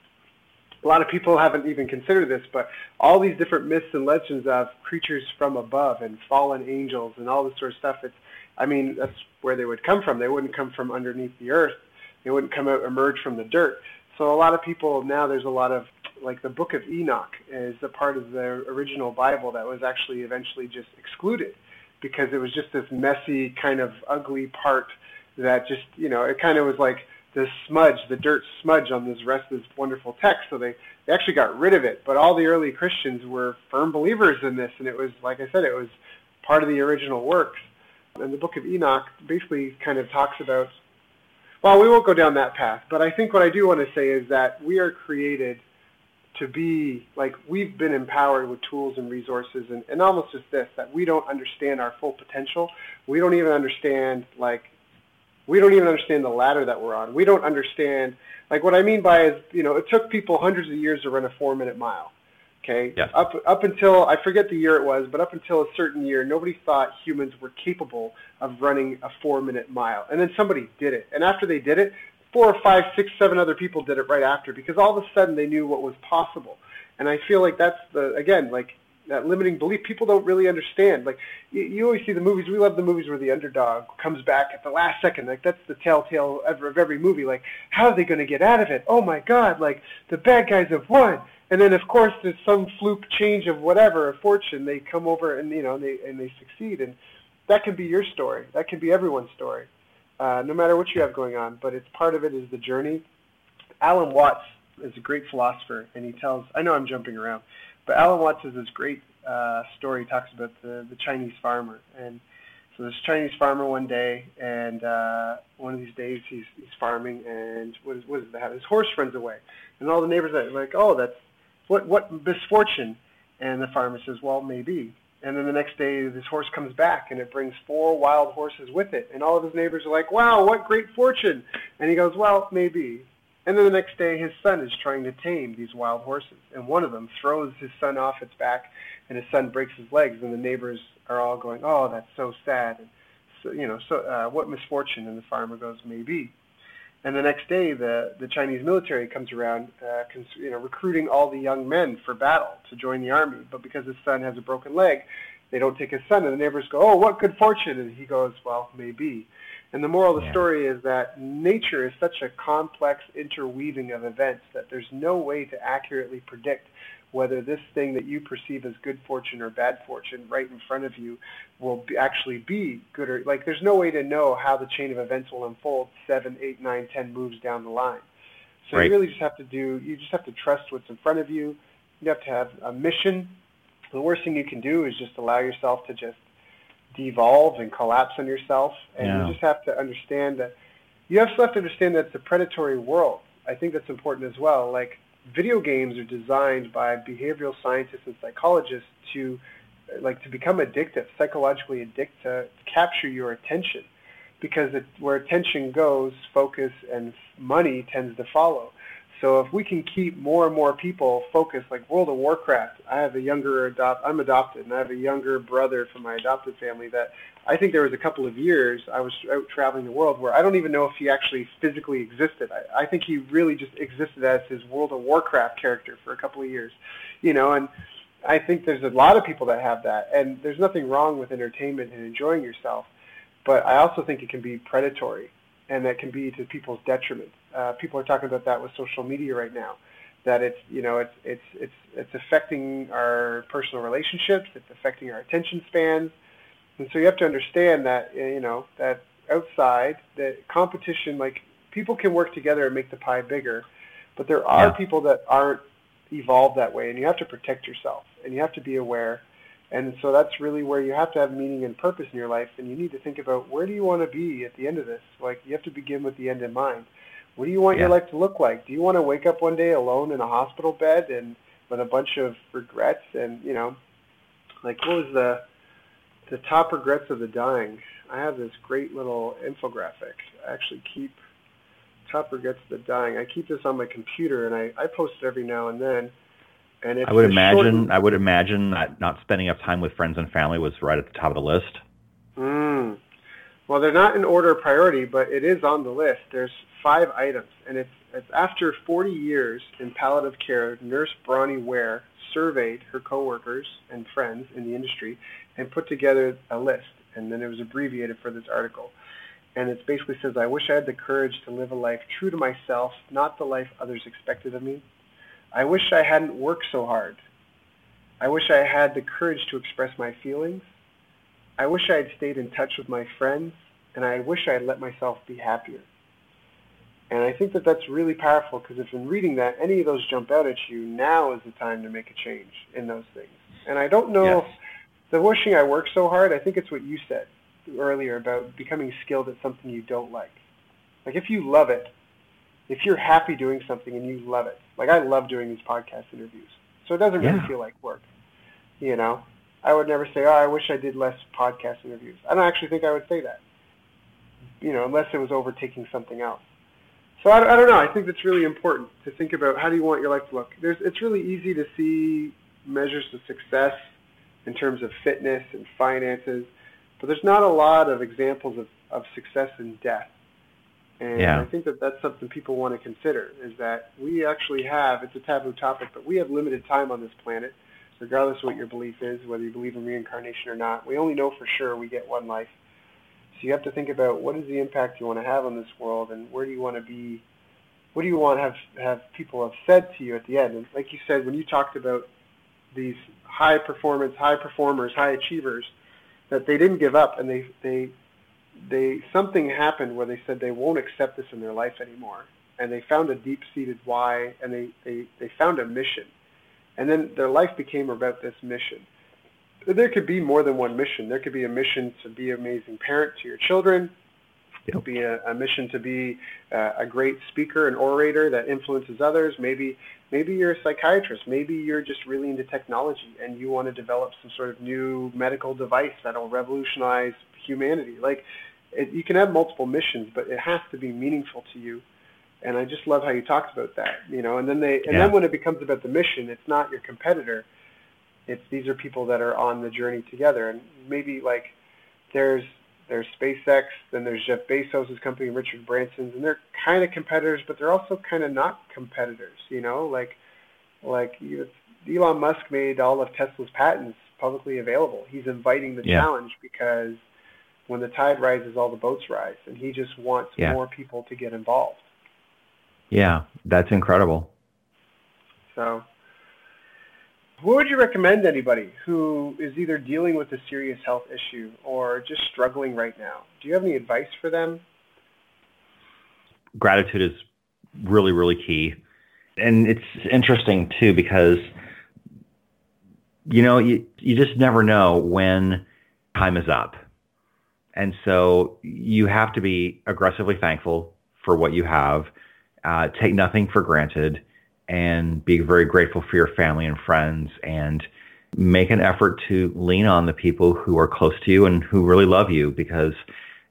a lot of people haven't even considered this, but all these different myths and legends of creatures from above and fallen angels and all this sort of stuff, it's, I mean, that's where they would come from. They wouldn't come from underneath the earth. They wouldn't come out, emerge from the dirt. So a lot of people now, there's a lot of, like the Book of Enoch is a part of the original Bible that was actually eventually just excluded because it was just this messy kind of ugly part that just, you know, it kind of was like, this smudge, the dirt smudge on this rest of this wonderful text. So they, they actually got rid of it. But all the early Christians were firm believers in this, and it was, like I said, it was part of the original works. And the book of Enoch basically kind of talks about, well, we won't go down that path, but I think what I do want to say is that we are created to be, like, we've been empowered with tools and resources, and, and almost just this, that we don't understand our full potential. We don't even understand, like, we don't even understand the ladder that we're on. We don't understand, like what I mean by is, you know, it took people hundreds of years to run a four-minute mile. Okay. Yes. Up up until I forget the year it was, but up until a certain year, nobody thought humans were capable of running a four-minute mile, and then somebody did it. And after they did it, four or five, six, seven other people did it right after because all of a sudden they knew what was possible. And I feel like that's the again like that limiting belief people don't really understand. Like you, you always see the movies. We love the movies where the underdog comes back at the last second. Like that's the telltale ever of every movie. Like how are they going to get out of it? Oh my God! Like the bad guys have won. And then of course there's some fluke change of whatever a fortune. They come over and you know and they and they succeed. And that can be your story. That can be everyone's story. Uh, no matter what you have going on, but it's part of it is the journey. Alan Watts is a great philosopher, and he tells. I know I'm jumping around, but Alan Watts has this great uh, story. Talks about the, the Chinese farmer. And so this Chinese farmer one day, and uh, one of these days he's, he's farming, and what, is, what does that? His horse runs away. And all the neighbors are like, oh, that's, what, what misfortune? And the farmer says, well, maybe. And then the next day, this horse comes back, and it brings four wild horses with it. And all of his neighbors are like, wow, what great fortune. And he goes, well, maybe. And then the next day, his son is trying to tame these wild horses. And one of them throws his son off its back, and his son breaks his legs. And the neighbors are all going, oh, that's so sad. And so, you know, so uh, what misfortune? And the farmer goes, maybe. And the next day, the, the Chinese military comes around, uh, cons- you know, recruiting all the young men for battle to join the army. But because his son has a broken leg, they don't take his son. And the neighbors go, "Oh, what good fortune!" And he goes, "Well, maybe." And the moral of the yeah. story is that nature is such a complex interweaving of events that there's no way to accurately predict whether this thing that you perceive as good fortune or bad fortune right in front of you will be, actually be good or like there's no way to know how the chain of events will unfold seven, eight, nine, ten moves down the line. So right. you really just have to do you just have to trust what's in front of you. You have to have a mission. The worst thing you can do is just allow yourself to just devolve and collapse on yourself. And yeah. you just have to understand that you also have to understand that it's a predatory world. I think that's important as well. Like video games are designed by behavioral scientists and psychologists to like to become addictive, psychologically addictive, to capture your attention, because it, where attention goes, focus and money tends to follow. So if we can keep more and more people focused, like World of Warcraft, I have a younger adopt, I'm adopted, and I have a younger brother from my adopted family that I think there was a couple of years I was out traveling the world where I don't even know if he actually physically existed. I, I think he really just existed as his World of Warcraft character for a couple of years, you know, and I think there's a lot of people that have that, and there's nothing wrong with entertainment and enjoying yourself, but I also think it can be predatory, and that can be to people's detriment uh, people are talking about that with social media right now. That it's you know it's it's it's it's affecting our personal relationships. It's affecting our attention spans, and so you have to understand that uh, you know that outside the competition, like people can work together and make the pie bigger, but there are yeah. people that aren't evolved that way, and you have to protect yourself, and you have to be aware. And so that's really where you have to have meaning and purpose in your life, and you need to think about where do you want to be at the end of this. Like you have to begin with the end in mind. What do you want yeah. your life to look like? Do you want to wake up one day alone in a hospital bed and with a bunch of regrets and you know, like what was the the top regrets of the dying? I have this great little infographic. I actually keep top regrets of the dying. I keep this on my computer and I, I post it every now and then. And I would imagine I would imagine that not spending enough time with friends and family was right at the top of the list. Mm. Well, they're not in order of priority, but it is on the list. There's five items, and it's, it's after 40 years in palliative care, Nurse Bronnie Ware surveyed her coworkers and friends in the industry and put together a list, and then it was abbreviated for this article. And it basically says, I wish I had the courage to live a life true to myself, not the life others expected of me. I wish I hadn't worked so hard. I wish I had the courage to express my feelings. I wish I had stayed in touch with my friends, and I wish I had let myself be happier. And I think that that's really powerful because if in reading that, any of those jump out at you, now is the time to make a change in those things. And I don't know yes. if the wishing I work so hard, I think it's what you said earlier about becoming skilled at something you don't like. Like if you love it, if you're happy doing something and you love it, like I love doing these podcast interviews. So it doesn't really feel like work. You know, I would never say, oh, I wish I did less podcast interviews. I don't actually think I would say that. You know, unless it was overtaking something else. So I, I don't know. I think it's really important to think about how do you want your life to look. There's, it's really easy to see measures of success in terms of fitness and finances, but there's not a lot of examples of, of success in death. And yeah. I think that that's something people want to consider is that we actually have, it's a taboo topic, but we have limited time on this planet, regardless of what your belief is, whether you believe in reincarnation or not. We only know for sure we get one life. So you have to think about what is the impact you want to have on this world and where do you want to be what do you want to have have people have said to you at the end? And like you said when you talked about these high performance high performers high achievers that they didn't give up and they they they something happened where they said they won't accept this in their life anymore. And they found a deep seated why and they, they they found a mission and then their life became about this mission there could be more than one mission. There could be a mission to be an amazing parent to your children, Yep. Be a, a, mission to be uh, a great speaker and orator that influences others. Maybe maybe you're a psychiatrist. Maybe you're just really into technology and you want to develop some sort of new medical device that'll revolutionize humanity. Like it, you can have multiple missions, but it has to be meaningful to you. And I just love how you talked about that. You know, and then they and yeah. then when it becomes about the mission, it's not your competitor. It's these are people that are on the journey together, and maybe like there's there's SpaceX, then there's Jeff Bezos' company, Richard Branson's, and they're kind of competitors, but they're also kind of not competitors. You know, like like you, Elon Musk made all of Tesla's patents publicly available. He's inviting the yeah. challenge because when the tide rises, all the boats rise, and he just wants yeah. more people to get involved. Yeah, that's incredible. So what would you recommend anybody who is either dealing with a serious health issue or just struggling right now? Do you have any advice for them? Gratitude is really, really key. And it's interesting too because you know, you you just never know when time is up. And so you have to be aggressively thankful for what you have, uh, take nothing for granted, and be very grateful for your family and friends and make an effort to lean on the people who are close to you and who really love you because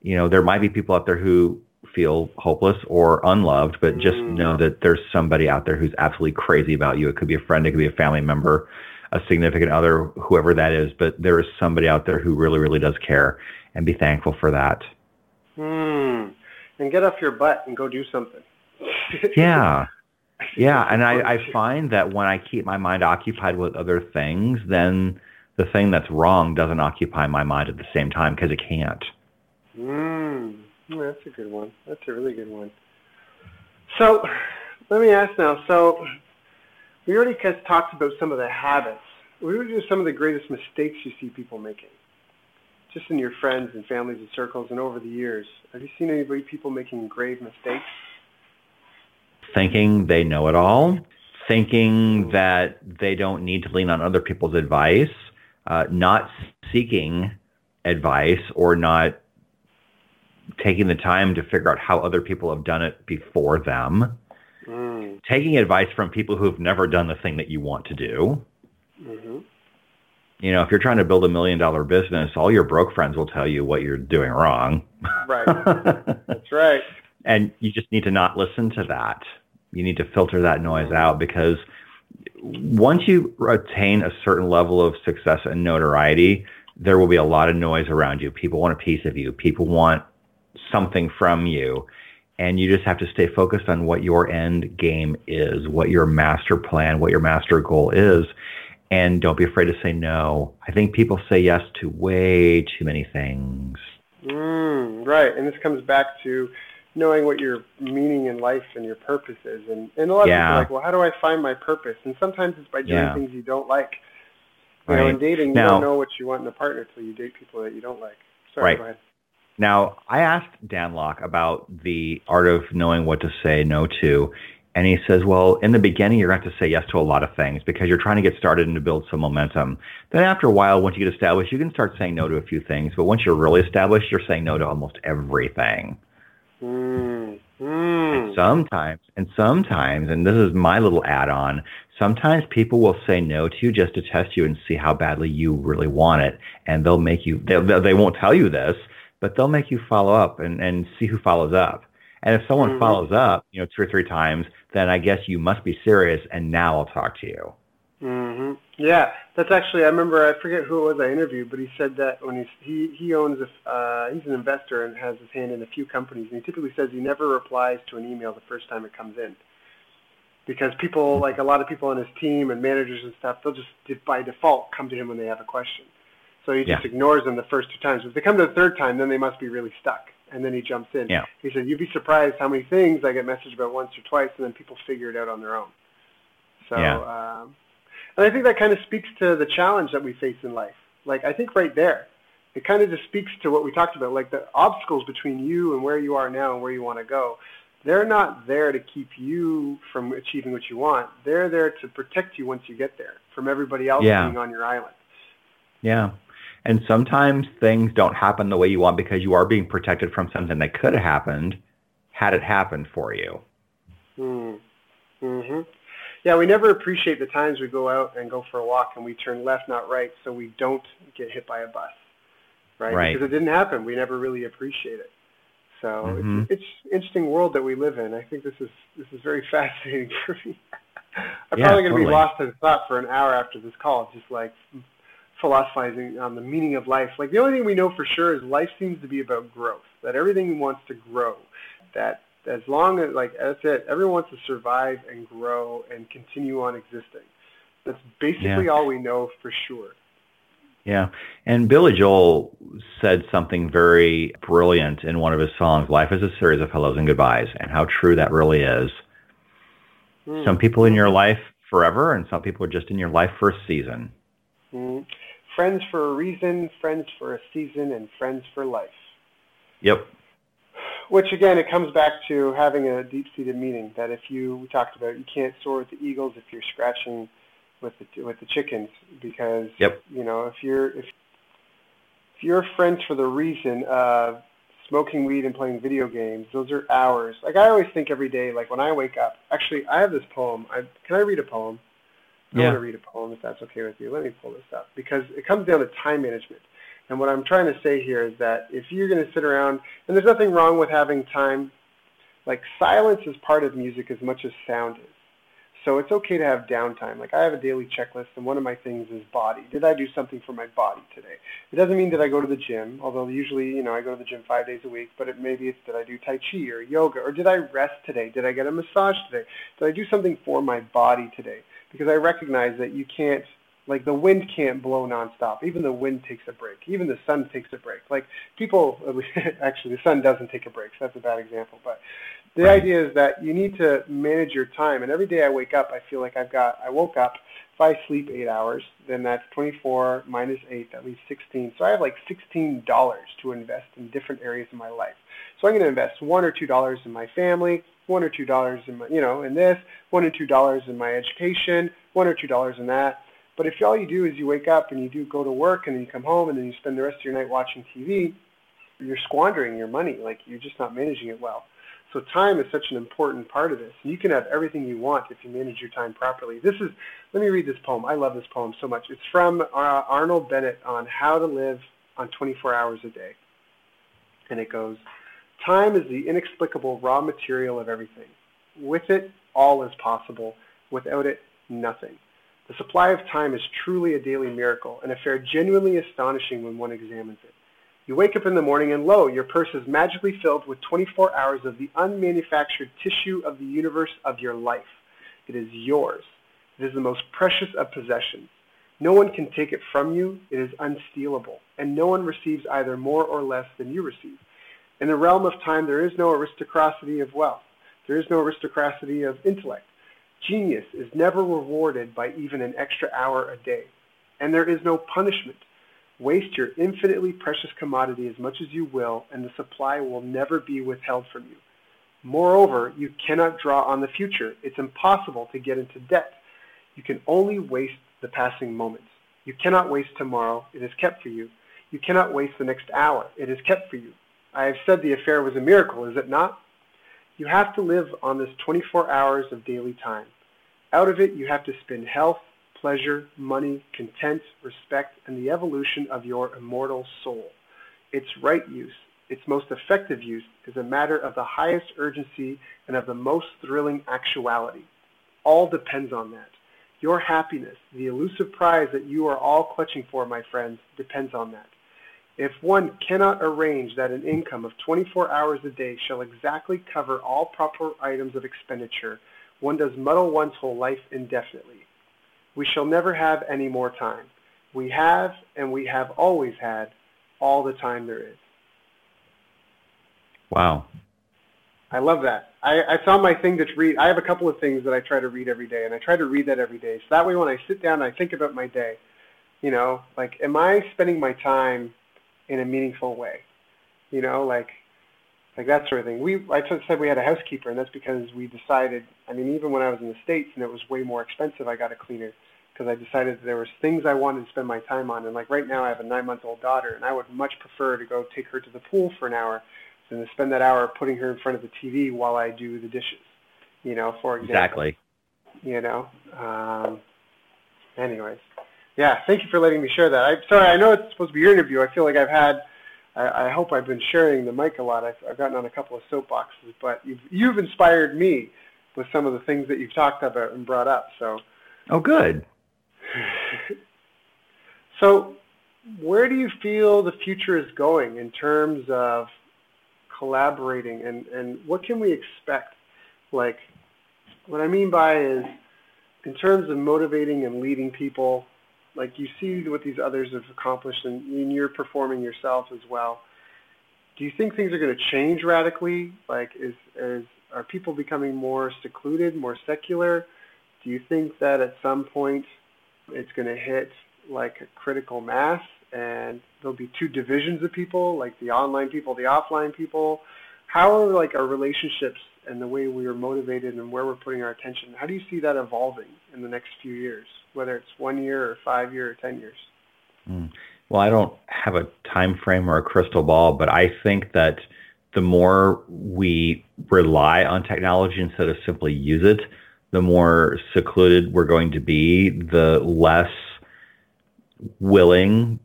you know there might be people out there who feel hopeless or unloved but just know that there's somebody out there who's absolutely crazy about you. It could be a friend it could be a family member a significant other whoever that is but there is somebody out there who really really does care and be thankful for that. Hmm. and get off your butt and go do something (laughs) yeah yeah, and I, I (laughs) find that when I keep my mind occupied with other things, then the thing that's wrong doesn't occupy my mind at the same time because it can't. Mm, that's a good one. That's a really good one. So let me ask now. So we already talked about some of the habits. What are some of the greatest mistakes you see people making? Just in your friends and families and circles and over the years. Have you seen anybody, people making grave mistakes? Thinking they know it all, thinking that they don't need to lean on other people's advice, uh, not seeking advice or not taking the time to figure out how other people have done it before them, mm. taking advice from people who've never done the thing that you want to do. Mm-hmm. You know, if you're trying to build a million dollar business, all your broke friends will tell you what you're doing wrong. Right. (laughs) That's right. And you just need to not listen to that you need to filter that noise out because once you attain a certain level of success and notoriety, there will be a lot of noise around you. People want a piece of you. People want something from you. And you just have to stay focused on what your end game is, what your master plan, what your master goal is. And don't be afraid to say no. I think people say yes to way too many things. Mm, right. And this comes back to knowing what your meaning in life and your purpose is. And, and a lot yeah. of people are like, well, how do I find my purpose? And sometimes it's by doing yeah. things you don't like. You right. know, in dating, now, you don't know what you want in a partner until you date people that you don't like. Sorry, right. go ahead. Now, I asked Dan Lok about the art of knowing what to say no to. And he says, well, in the beginning, you're going to have to say yes to a lot of things because you're trying to get started and to build some momentum. Then after a while, once you get established, you can start saying no to a few things. But once you're really established, you're saying no to almost everything. Mm, mm. And sometimes, and sometimes, and this is my little add-on. Sometimes people will say no to you just to test you and see how badly you really want it, and they'll make you. They they won't tell you this, but they'll make you follow up and and see who follows up. And if someone mm-hmm. follows up, you know, two or three times, then I guess you must be serious, and now I'll talk to you. Mm-hmm. Yeah, that's actually. I remember. I forget who it was I interviewed, but he said that when he's, he he owns a uh, he's an investor and has his hand in a few companies, and he typically says he never replies to an email the first time it comes in, because people like a lot of people on his team and managers and stuff, they'll just by default come to him when they have a question. So he just yeah. ignores them the first two times. If they come to the third time, then they must be really stuck, and then he jumps in. Yeah. He said, "You'd be surprised how many things I get messaged about once or twice, and then people figure it out on their own." So. Yeah. Um, and I think that kind of speaks to the challenge that we face in life. Like, I think right there, it kind of just speaks to what we talked about, like the obstacles between you and where you are now and where you want to go. They're not there to keep you from achieving what you want. They're there to protect you once you get there from everybody else yeah. being on your island. Yeah. And sometimes things don't happen the way you want because you are being protected from something that could have happened had it happened for you. Mm. hmm Yeah, we never appreciate the times we go out and go for a walk and we turn left, not right, so we don't get hit by a bus, right? Right. Because it didn't happen. We never really appreciate it. So Mhm. it's, it's an interesting world that we live in. I think this is this is very (laughs) fascinating for me. I'm Yeah, probably going to be lost in thought for an hour after this call, just like philosophizing on the meaning of life. Like the only thing we know for sure is life seems to be about growth. That everything wants to grow. That as long as like that's it. Everyone wants to survive and grow and continue on existing. That's basically Yeah. all we know for sure. Yeah. And Billy Joel said something very brilliant in one of his songs, Life is a Series of Hellos and Goodbyes, and how true that really is. Hmm. Some people in your life forever, and some people are just in your life for a season. Mhm. Friends for a reason, friends for a season, and friends for life. Yep. Which again, it comes back to having a deep-seated meaning. That if you we talked about, you can't soar with the eagles if you're scratching with the with the chickens because Yep. you know if you're if if you're friends for the reason of smoking weed and playing video games, those are hours. Like I always think every day, like when I wake up. Actually, I have this poem. I, can I read a poem? I Yeah. want to read a poem if that's okay with you. Let me pull this up because it comes down to time management. And what I'm trying to say here is that if you're going to sit around, and there's nothing wrong with having time, like silence is part of music as much as sound is. So it's okay to have downtime. Like I have a daily checklist, and one of my things is body. Did I do something for my body today? It doesn't mean that I go to the gym, although usually, you know, I go to the gym five days a week. But it, maybe it's did I do tai chi or yoga, or did I rest today? Did I get a massage today? Did I do something for my body today? Because I recognize that you can't, like the wind can't blow nonstop. Even the wind takes a break. Even the sun takes a break. Like people, (laughs) actually, the sun doesn't take a break. So that's a bad example, but the Right. idea is that you need to manage your time. And every day I wake up, I feel like I've got, I woke up, if I sleep eight hours, then that's 24 minus eight, that leaves 16. So I have like $16 to invest in different areas of my life. So I'm going to invest one or two dollars in my family, one or two dollars in my, you know, in this, one or two dollars in my education, one or two dollars in that. But if all you do is you wake up and you do go to work and then you come home and then you spend the rest of your night watching TV, you're squandering your money. Like you're just not managing it well. So time is such an important part of this. You can have everything you want if you manage your time properly. This is, let me read this poem. I love this poem so much. It's from uh, Arnold Bennett on how to live on 24 hours a day. And it goes, time is the inexplicable raw material of everything. With it, all is possible. Without it, nothing. The supply of time is truly a daily miracle, an affair genuinely astonishing when one examines it. You wake up in the morning and lo, your purse is magically filled with 24 hours of the unmanufactured tissue of the universe of your life. It is yours. It is the most precious of possessions. No one can take it from you. It is unstealable. And no one receives either more or less than you receive. In the realm of time, there is no aristocracy of wealth. There is no aristocracy of intellect. Genius is never rewarded by even an extra hour a day. And there is no punishment. Waste your infinitely precious commodity as much as you will, and the supply will never be withheld from you. Moreover, you cannot draw on the future. It's impossible to get into debt. You can only waste the passing moments. You cannot waste tomorrow. It is kept for you. You cannot waste the next hour. It is kept for you. I have said the affair was a miracle, is it not? You have to live on this 24 hours of daily time. Out of it, you have to spend health, pleasure, money, content, respect, and the evolution of your immortal soul. Its right use, its most effective use, is a matter of the highest urgency and of the most thrilling actuality. All depends on that. Your happiness, the elusive prize that you are all clutching for, my friends, depends on that. If one cannot arrange that an income of 24 hours a day shall exactly cover all proper items of expenditure, one does muddle one's whole life indefinitely. We shall never have any more time. We have, and we have always had, all the time there is. Wow. I love that. I, I found my thing to read. I have a couple of things that I try to read every day, and I try to read that every day. So that way when I sit down and I think about my day, you know, like, am I spending my time in a meaningful way? You know, like, like that sort of thing. We I said we had a housekeeper, and that's because we decided. I mean, even when I was in the states and it was way more expensive, I got a cleaner because I decided that there was things I wanted to spend my time on. And like right now, I have a nine-month-old daughter, and I would much prefer to go take her to the pool for an hour than to spend that hour putting her in front of the TV while I do the dishes. You know, for example. Exactly. You know. Um, anyways, yeah. Thank you for letting me share that. I'm sorry. I know it's supposed to be your interview. I feel like I've had. I, I hope I've been sharing the mic a lot. I've, I've gotten on a couple of soapboxes, but you've you've inspired me with some of the things that you've talked about and brought up. So. Oh, good. (laughs) so, where do you feel the future is going in terms of collaborating, and and what can we expect? Like, what I mean by is, in terms of motivating and leading people, like you see what these others have accomplished, and, and you're performing yourself as well. Do you think things are going to change radically? Like, is is are people becoming more secluded, more secular? Do you think that at some point it's going to hit like a critical mass and there'll be two divisions of people, like the online people, the offline people. How are like our relationships and the way we are motivated and where we're putting our attention? How do you see that evolving in the next few years, whether it's one year or five year or ten years? Mm. Well, I don't have a time frame or a crystal ball, but I think that the more we rely on technology instead of simply use it, the more secluded we're going to be, the less willing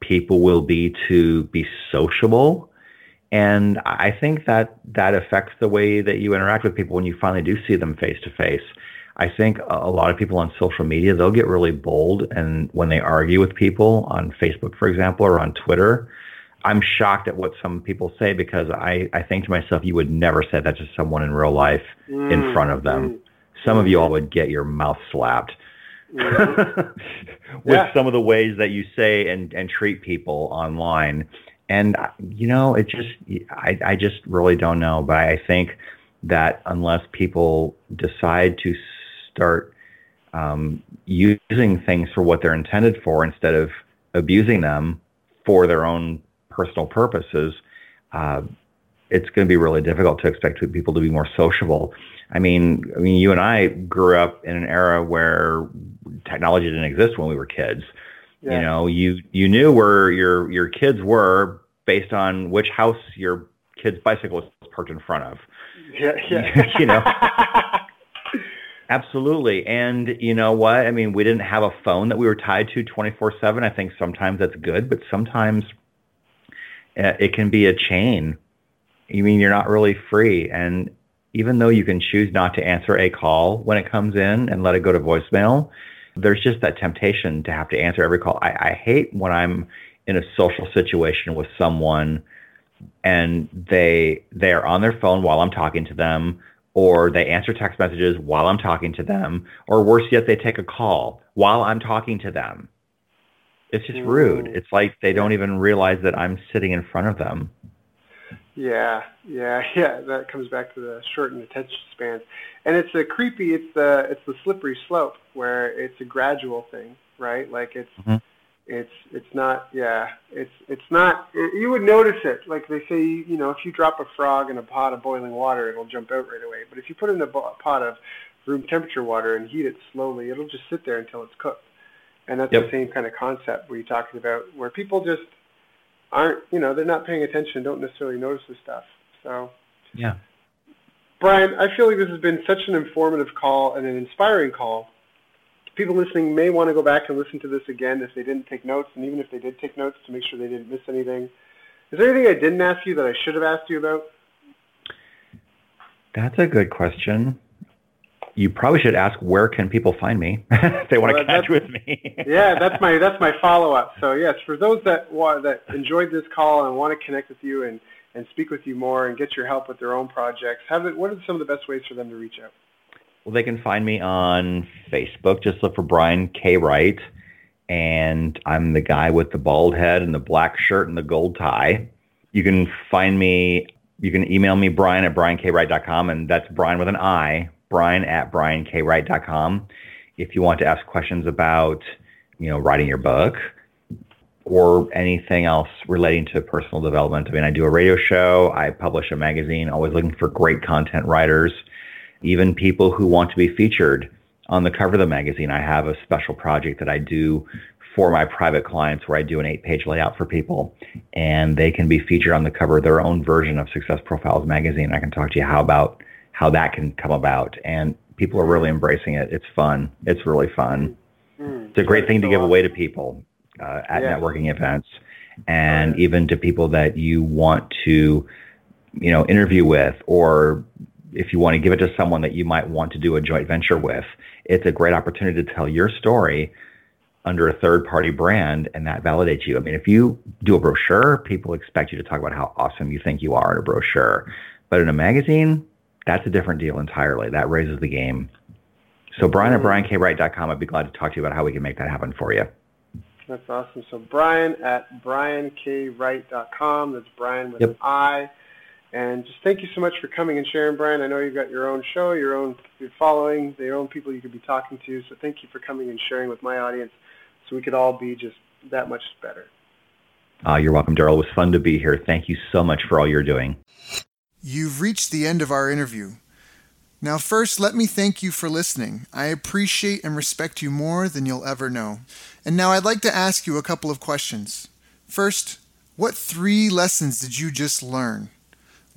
people will be to be sociable. And I think that that affects the way that you interact with people when you finally do see them face to face. I think a lot of people on social media, they'll get really bold. And when they argue with people on Facebook, for example, or on Twitter, I'm shocked at what some people say because I, I think to myself, you would never say that to someone in real life mm, in front of them. Mm some of you all would get your mouth slapped (laughs) with yeah. some of the ways that you say and, and treat people online. And, you know, it just, I, I just really don't know. But I think that unless people decide to start um, using things for what they're intended for instead of abusing them for their own personal purposes, uh, it's going to be really difficult to expect people to be more sociable. I mean, I mean, you and I grew up in an era where technology didn't exist when we were kids. Yeah. You know, you you knew where your your kids were based on which house your kid's bicycle was parked in front of. Yeah, yeah. (laughs) you know. (laughs) Absolutely. And you know what? I mean, we didn't have a phone that we were tied to 24/7. I think sometimes that's good, but sometimes uh, it can be a chain. You mean you're not really free and even though you can choose not to answer a call when it comes in and let it go to voicemail, there's just that temptation to have to answer every call. I, I hate when I'm in a social situation with someone and they they're on their phone while I'm talking to them, or they answer text messages while I'm talking to them, or worse yet, they take a call while I'm talking to them. It's just rude. It's like they don't even realize that I'm sitting in front of them. Yeah, yeah, (laughs) yeah. That comes back to the shortened attention spans, and it's a creepy. It's the it's the slippery slope where it's a gradual thing, right? Like it's mm-hmm. It's it's not. Yeah, it's it's not. It, you would notice it. Like they say, you know, if you drop a frog in a pot of boiling water, it'll jump out right away. But if you put it in a pot of room temperature water and heat it slowly, it'll just sit there until it's cooked. And that's yep. the same kind of concept we're talking about, where people just aren't, you know, they're not paying attention, don't necessarily notice this stuff. So, yeah. Brian, I feel like this has been such an informative call and an inspiring call. People listening may want to go back and listen to this again if they didn't take notes, and even if they did take notes, to make sure they didn't miss anything. Is there anything I didn't ask you that I should have asked you about? That's a good question you probably should ask where can people find me (laughs) if they want well, to catch with me. (laughs) yeah, that's my that's my follow up. So yes, for those that want, that enjoyed this call and want to connect with you and and speak with you more and get your help with their own projects, have it, what are some of the best ways for them to reach out? Well, they can find me on Facebook. Just look for Brian K. Wright, and I'm the guy with the bald head and the black shirt and the gold tie. You can find me. You can email me Brian at briankwright.com, and that's Brian with an I, brian at briankwright.com if you want to ask questions about, you know, writing your book or anything else relating to personal development. I mean, I do a radio show, I publish a magazine, always looking for great content writers, even people who want to be featured on the cover of the magazine. I have a special project that I do for my private clients where I do an eight page layout for people and they can be featured on the cover of their own version of Success Profiles magazine. I can talk to you how about how that can come about. And people are really embracing it. It's fun. It's really fun. Mm, it's a great thing to give away to people uh, at yeah. networking events and even to people that you want to, you know, interview with or if you want to give it to someone that you might want to do a joint venture with, it's a great opportunity to tell your story under a third party brand and that validates you. I mean, if you do a brochure, people expect you to talk about how awesome you think you are in a brochure. But in a magazine, that's a different deal entirely. That raises the game. So Brian at mm. briankwright.com, I'd be glad to talk to you about how we can make that happen for you. That's awesome. So Brian at briankwright.com. That's Brian with yep. an I. And just thank you so much for coming and sharing, Brian. I know you've got your own show, your own your following, your own people you could be talking to. So thank you for coming and sharing with my audience so we could all be just that much better. Uh, you're welcome, Daryl. It was fun to be here. Thank you so much for all you're doing. You've reached the end of our interview. Now, first, let me thank you for listening. I appreciate and respect you more than you'll ever know. And now I'd like to ask you a couple of questions. First, what three lessons did you just learn?